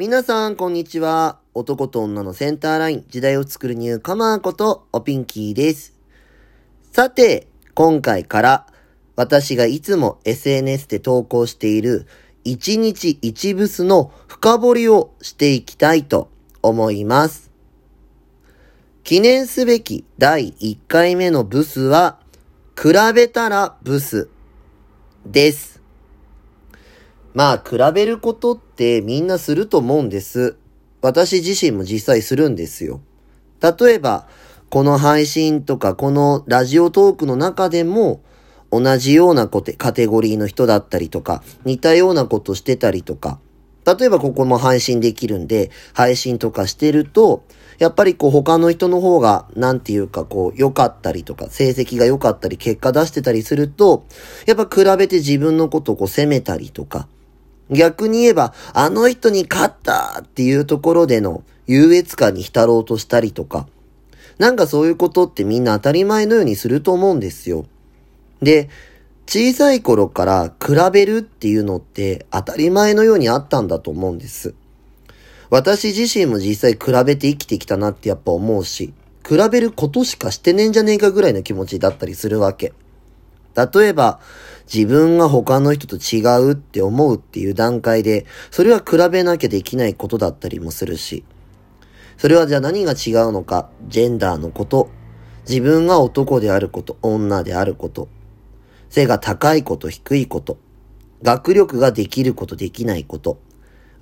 皆さん、こんにちは。男と女のセンターライン、時代を作るニューカマーこと、おピンキーです。さて、今回から、私がいつも SNS で投稿している、1日1ブスの深掘りをしていきたいと思います。記念すべき第1回目のブスは、比べたらブスです。まあ、比べることってみんなすると思うんです。私自身も実際するんですよ。例えば、この配信とかこのラジオトークの中でも、同じようなコテカテゴリーの人だったりとか、似たようなことしてたりとか、例えばここも配信できるんで、配信とかしてると、やっぱりこう他の人の方が、なんていうかこう良かったりとか、成績が良かったり、結果出してたりすると、やっぱ比べて自分のことをこう責めたりとか、逆に言えば、あの人に勝ったっていうところでの優越感に浸ろうとしたりとか、なんかそういうことってみんな当たり前のようにすると思うんですよ。で、小さい頃から比べるっていうのって当たり前のようにあったんだと思うんです。私自身も実際比べて生きてきたなってやっぱ思うし、比べることしかしてねえんじゃねえかぐらいの気持ちだったりするわけ。例えば、自分が他の人と違うって思うっていう段階で、それは比べなきゃできないことだったりもするし、それはじゃあ何が違うのか、ジェンダーのこと、自分が男であること、女であること、背が高いこと、低いこと、学力ができること、できないこと、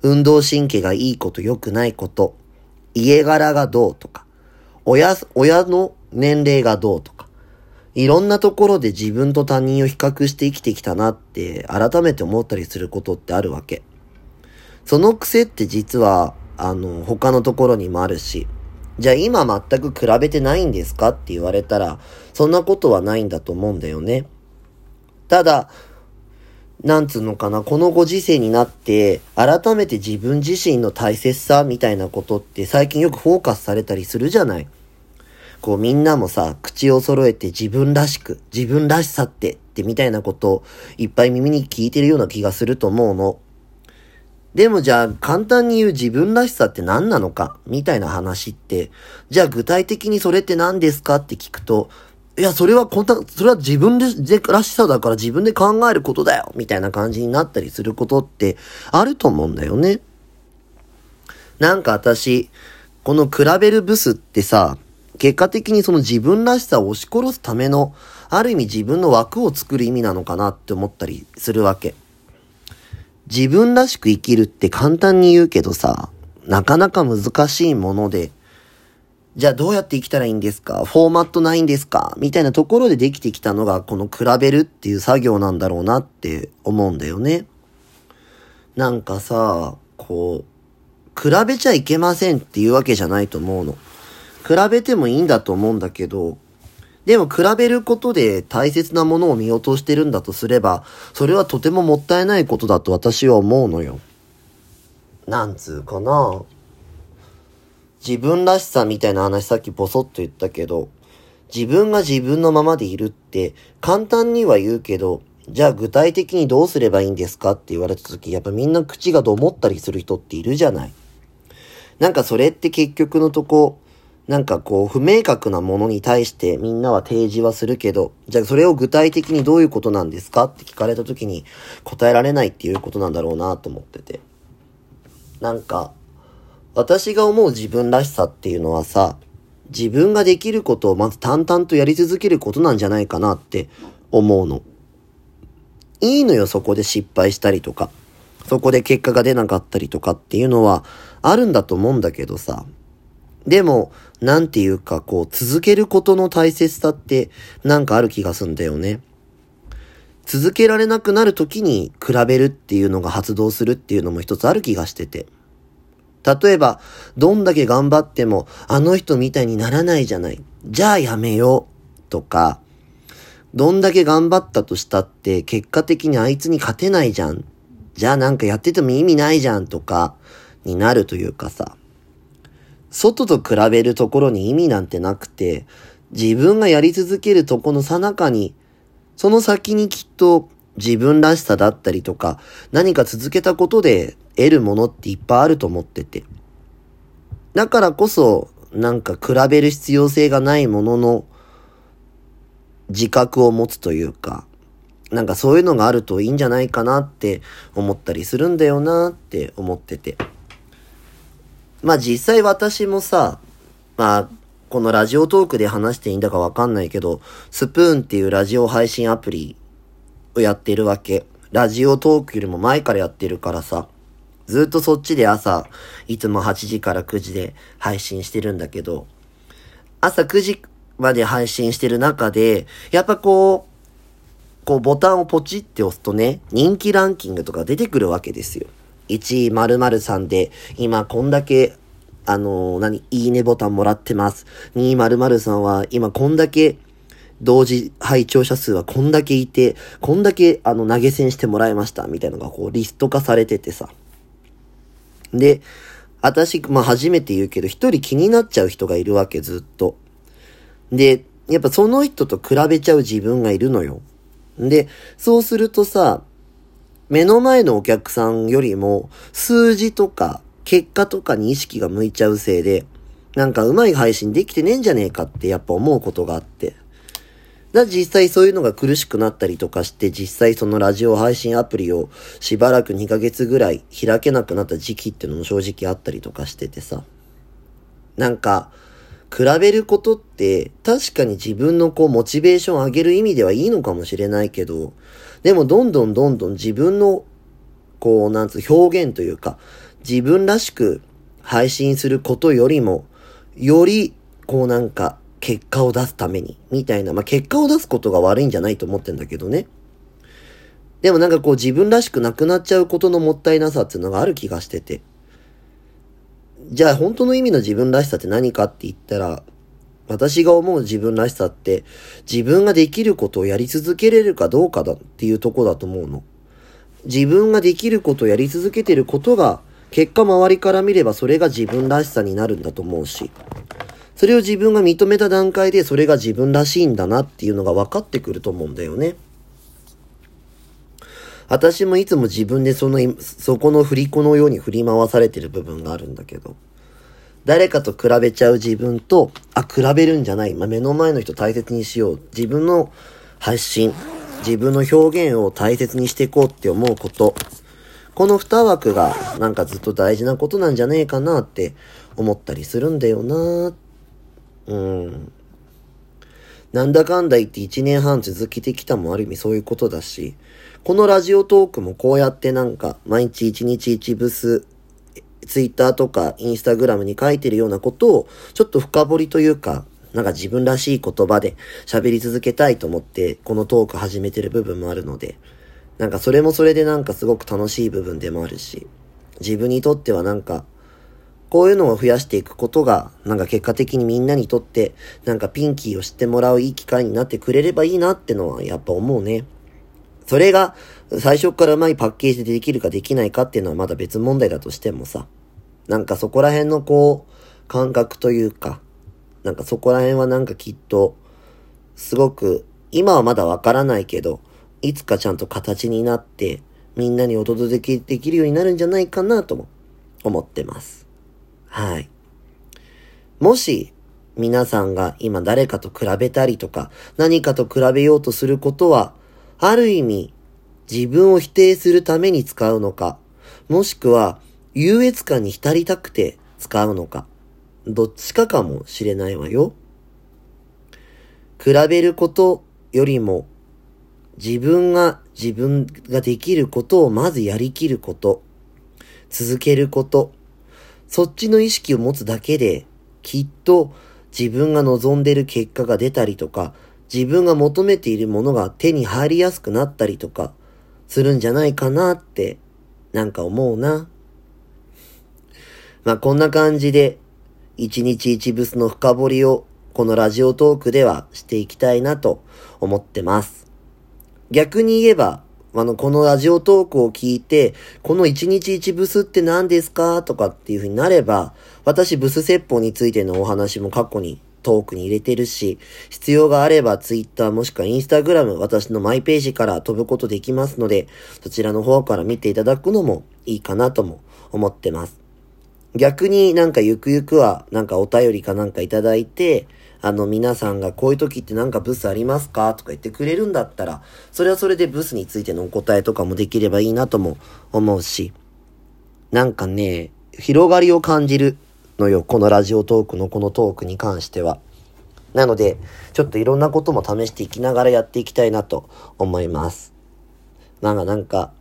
運動神経がいいこと、良くないこと、家柄がどうとか、親、親の年齢がどうとか、いろんなところで自分と他人を比較して生きてきたなって改めて思ったりすることってあるわけ。その癖って実は、あの、他のところにもあるし、じゃあ今全く比べてないんですかって言われたら、そんなことはないんだと思うんだよね。ただ、なんつうのかな、このご時世になって、改めて自分自身の大切さみたいなことって最近よくフォーカスされたりするじゃない。こうみんなもさ、口を揃えて自分らしく、自分らしさってってみたいなことをいっぱい耳に聞いてるような気がすると思うの。でもじゃあ簡単に言う自分らしさって何なのかみたいな話って、じゃあ具体的にそれって何ですかって聞くと、いや、それはこんな、それは自分でらしさだから自分で考えることだよみたいな感じになったりすることってあると思うんだよね。なんか私、この比べるブスってさ、結果的にその自分らしさを押し殺すための、ある意味自分の枠を作る意味なのかなって思ったりするわけ。自分らしく生きるって簡単に言うけどさ、なかなか難しいもので、じゃあどうやって生きたらいいんですか？フォーマットないんですか？みたいなところでできてきたのがこの比べるっていう作業なんだろうなって思うんだよね。なんかさ、こう、比べちゃいけませんっていうわけじゃないと思うの。比べてもいいんだと思うんだけど、でも比べることで大切なものを見落としてるんだとすれば、それはとてももったいないことだと私は思うのよ。なんつうかな。自分らしさみたいな話さっきボソッと言ったけど、自分が自分のままでいるって簡単には言うけど、じゃあ具体的にどうすればいいんですかって言われた時、やっぱみんな口がどもったりする人っているじゃない。なんかそれって結局のとこ、なんかこう不明確なものに対してみんなは提示はするけど、じゃあそれを具体的にどういうことなんですかって聞かれた時に答えられないっていうことなんだろうなと思ってて。なんか、私が思う自分らしさっていうのはさ、自分ができることをまず淡々とやり続けることなんじゃないかなって思うの。いいのよ、そこで失敗したりとか。そこで結果が出なかったりとかっていうのはあるんだと思うんだけどさ。でも、なんていうか、こう、続けることの大切さって、なんかある気がすんだよね。続けられなくなる時に比べるっていうのが発動するっていうのも一つある気がしてて。例えば、どんだけ頑張っても、あの人みたいにならないじゃない。じゃあやめよう。とか、どんだけ頑張ったとしたって、結果的にあいつに勝てないじゃん。じゃあなんかやってても意味ないじゃん。とか、になるというかさ。外と比べるところに意味なんてなくて、自分がやり続けるとこの最中に、その先にきっと自分らしさだったりとか、何か続けたことで得るものっていっぱいあると思ってて。だからこそ、なんか比べる必要性がないものの自覚を持つというか、なんかそういうのがあるといいんじゃないかなって思ったりするんだよなって思ってて。まあ実際私もさ、まあこのラジオトークで話していいんだかわかんないけど、スプーンっていうラジオ配信アプリをやってるわけ。ラジオトークよりも前からやってるからさ、ずっとそっちで朝、いつも8時から9時で配信してるんだけど、朝9時まで配信してる中で、やっぱこう、こうボタンをポチって押すとね、人気ランキングとか出てくるわけですよ。1位〇〇さんで、今こんだけ、あのー、何、いいねボタンもらってます。2位〇〇さんは今こんだけ、同時拝聴者数はこんだけいて、こんだけあの投げ銭してもらいました、みたいなのがこうリスト化されててさ。で、私、まあ初めて言うけど、一人気になっちゃう人がいるわけ、ずっと。で、やっぱその人と比べちゃう自分がいるのよ。で、そうするとさ、目の前のお客さんよりも、数字とか、結果とかに意識が向いちゃうせいで、なんかうまい配信できてねえんじゃねえかってやっぱ思うことがあって。だ実際そういうのが苦しくなったりとかして、実際そのラジオ配信アプリをしばらく2ヶ月ぐらい開けなくなった時期ってのも正直あったりとかしててさ。なんか、比べることって確かに自分のこうモチベーションを上げる意味ではいいのかもしれないけど、でもどんどんどんどん自分のこうなんつう表現というか、自分らしく配信することよりも、よりこうなんか結果を出すために、みたいな、まあ、結果を出すことが悪いんじゃないと思ってんだけどね。でもなんかこう自分らしくなくなっちゃうことのもったいなさっていうのがある気がしてて。じゃあ本当の意味の自分らしさって何かって言ったら、私が思う自分らしさって、自分ができることをやり続けれるかどうかだっていうとこだと思うの。自分ができることをやり続けてることが、結果周りから見ればそれが自分らしさになるんだと思うし。それを自分が認めた段階でそれが自分らしいんだなっていうのが分かってくると思うんだよね。私もいつも自分でその、そこの振り子のように振り回されてる部分があるんだけど、誰かと比べちゃう自分と、あ、比べるんじゃない。まあ、目の前の人大切にしよう。自分の発信、自分の表現を大切にしていこうって思うこと。この二枠がなんかずっと大事なことなんじゃねえかなって思ったりするんだよなうん。なんだかんだ言って1年半続けてきたもある意味そういうことだし、このラジオトークもこうやってなんか毎日1日1ブス、ツイッターとかインスタグラムに書いてるようなことをちょっと深掘りというか、なんか自分らしい言葉で喋り続けたいと思ってこのトーク始めてる部分もあるので、なんかそれもそれでなんかすごく楽しい部分でもあるし、自分にとってはなんかこういうのを増やしていくことが、なんか結果的にみんなにとって、なんかピンキーを知ってもらういい機会になってくれればいいなってのはやっぱ思うね。それが、最初からうまいパッケージでできるかできないかっていうのはまだ別問題だとしてもさ、なんかそこら辺のこう、感覚というか、なんかそこら辺はなんかきっと、すごく、今はまだわからないけど、いつかちゃんと形になって、みんなにお届けできるようになるんじゃないかなとも思ってます。はい。もし、皆さんが今誰かと比べたりとか、何かと比べようとすることは、ある意味、自分を否定するために使うのか、もしくは、優越感に浸りたくて使うのか、どっちかかもしれないわよ。比べることよりも、自分が自分ができることをまずやりきること、続けること、そっちの意識を持つだけで、きっと自分が望んでる結果が出たりとか、自分が求めているものが手に入りやすくなったりとか、するんじゃないかなって、なんか思うな。まあ、こんな感じで、一日一ブスの深掘りを、このラジオトークではしていきたいなと思ってます。逆に言えば、あの、このラジオトークを聞いて、この1日1ブスって何ですかとかっていう風になれば、私ブス説法についてのお話も過去にトークに入れてるし、必要があれば Twitter もしくは Instagram 私のマイページから飛ぶことできますので、そちらの方から見ていただくのもいいかなとも思ってます。逆になんかゆくゆくはなんかお便りかなんかいただいて、あの皆さんがこういう時ってなんかブスありますか？とか言ってくれるんだったら、それはそれでブスについてのお答えとかもできればいいなとも思うし、なんかね、広がりを感じるのよ、このラジオトークのこのトークに関しては。なので、ちょっといろんなことも試していきながらやっていきたいなと思います。なんかなんか、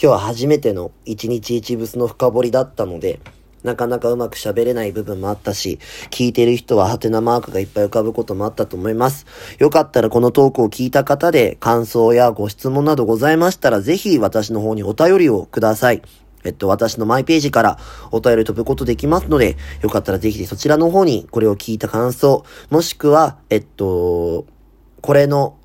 今日は初めての一日一ブスの深掘りだったので、なかなかうまく喋れない部分もあったし、聞いてる人はハテナマークがいっぱい浮かぶこともあったと思います。よかったらこのトークを聞いた方で感想やご質問などございましたら、ぜひ私の方にお便りをください。えっと、私のマイページからお便り飛ぶことできますので、よかったらぜひそちらの方にこれを聞いた感想、もしくは、えっと、これの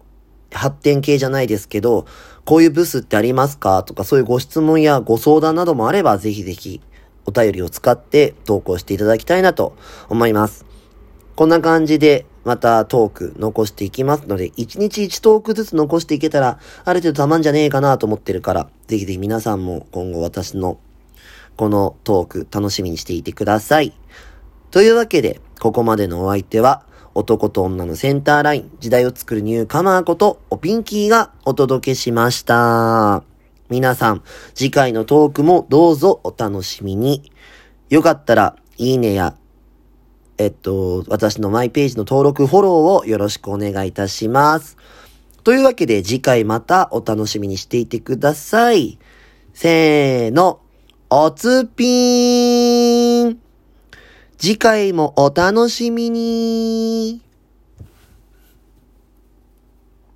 発展系じゃないですけど、こういうブスってありますかとか、そういうご質問やご相談などもあれば、ぜひぜひお便りを使って投稿していただきたいなと思います。こんな感じでまたトーク残していきますので、1日1トークずつ残していけたら、ある程度たまんじゃねえかなと思ってるから、ぜひぜひ皆さんも今後私のこのトーク楽しみにしていてください。というわけで、ここまでのお相手は、男と女のセンターライン、時代を作るニューカマーことおピンキーがお届けしました。皆さん、次回のトークもどうぞお楽しみに。よかったら、いいねや、えっと、私のマイページの登録、フォローをよろしくお願いいたします。というわけで、次回またお楽しみにしていてください。せーの、おつぴーん次回もお楽しみに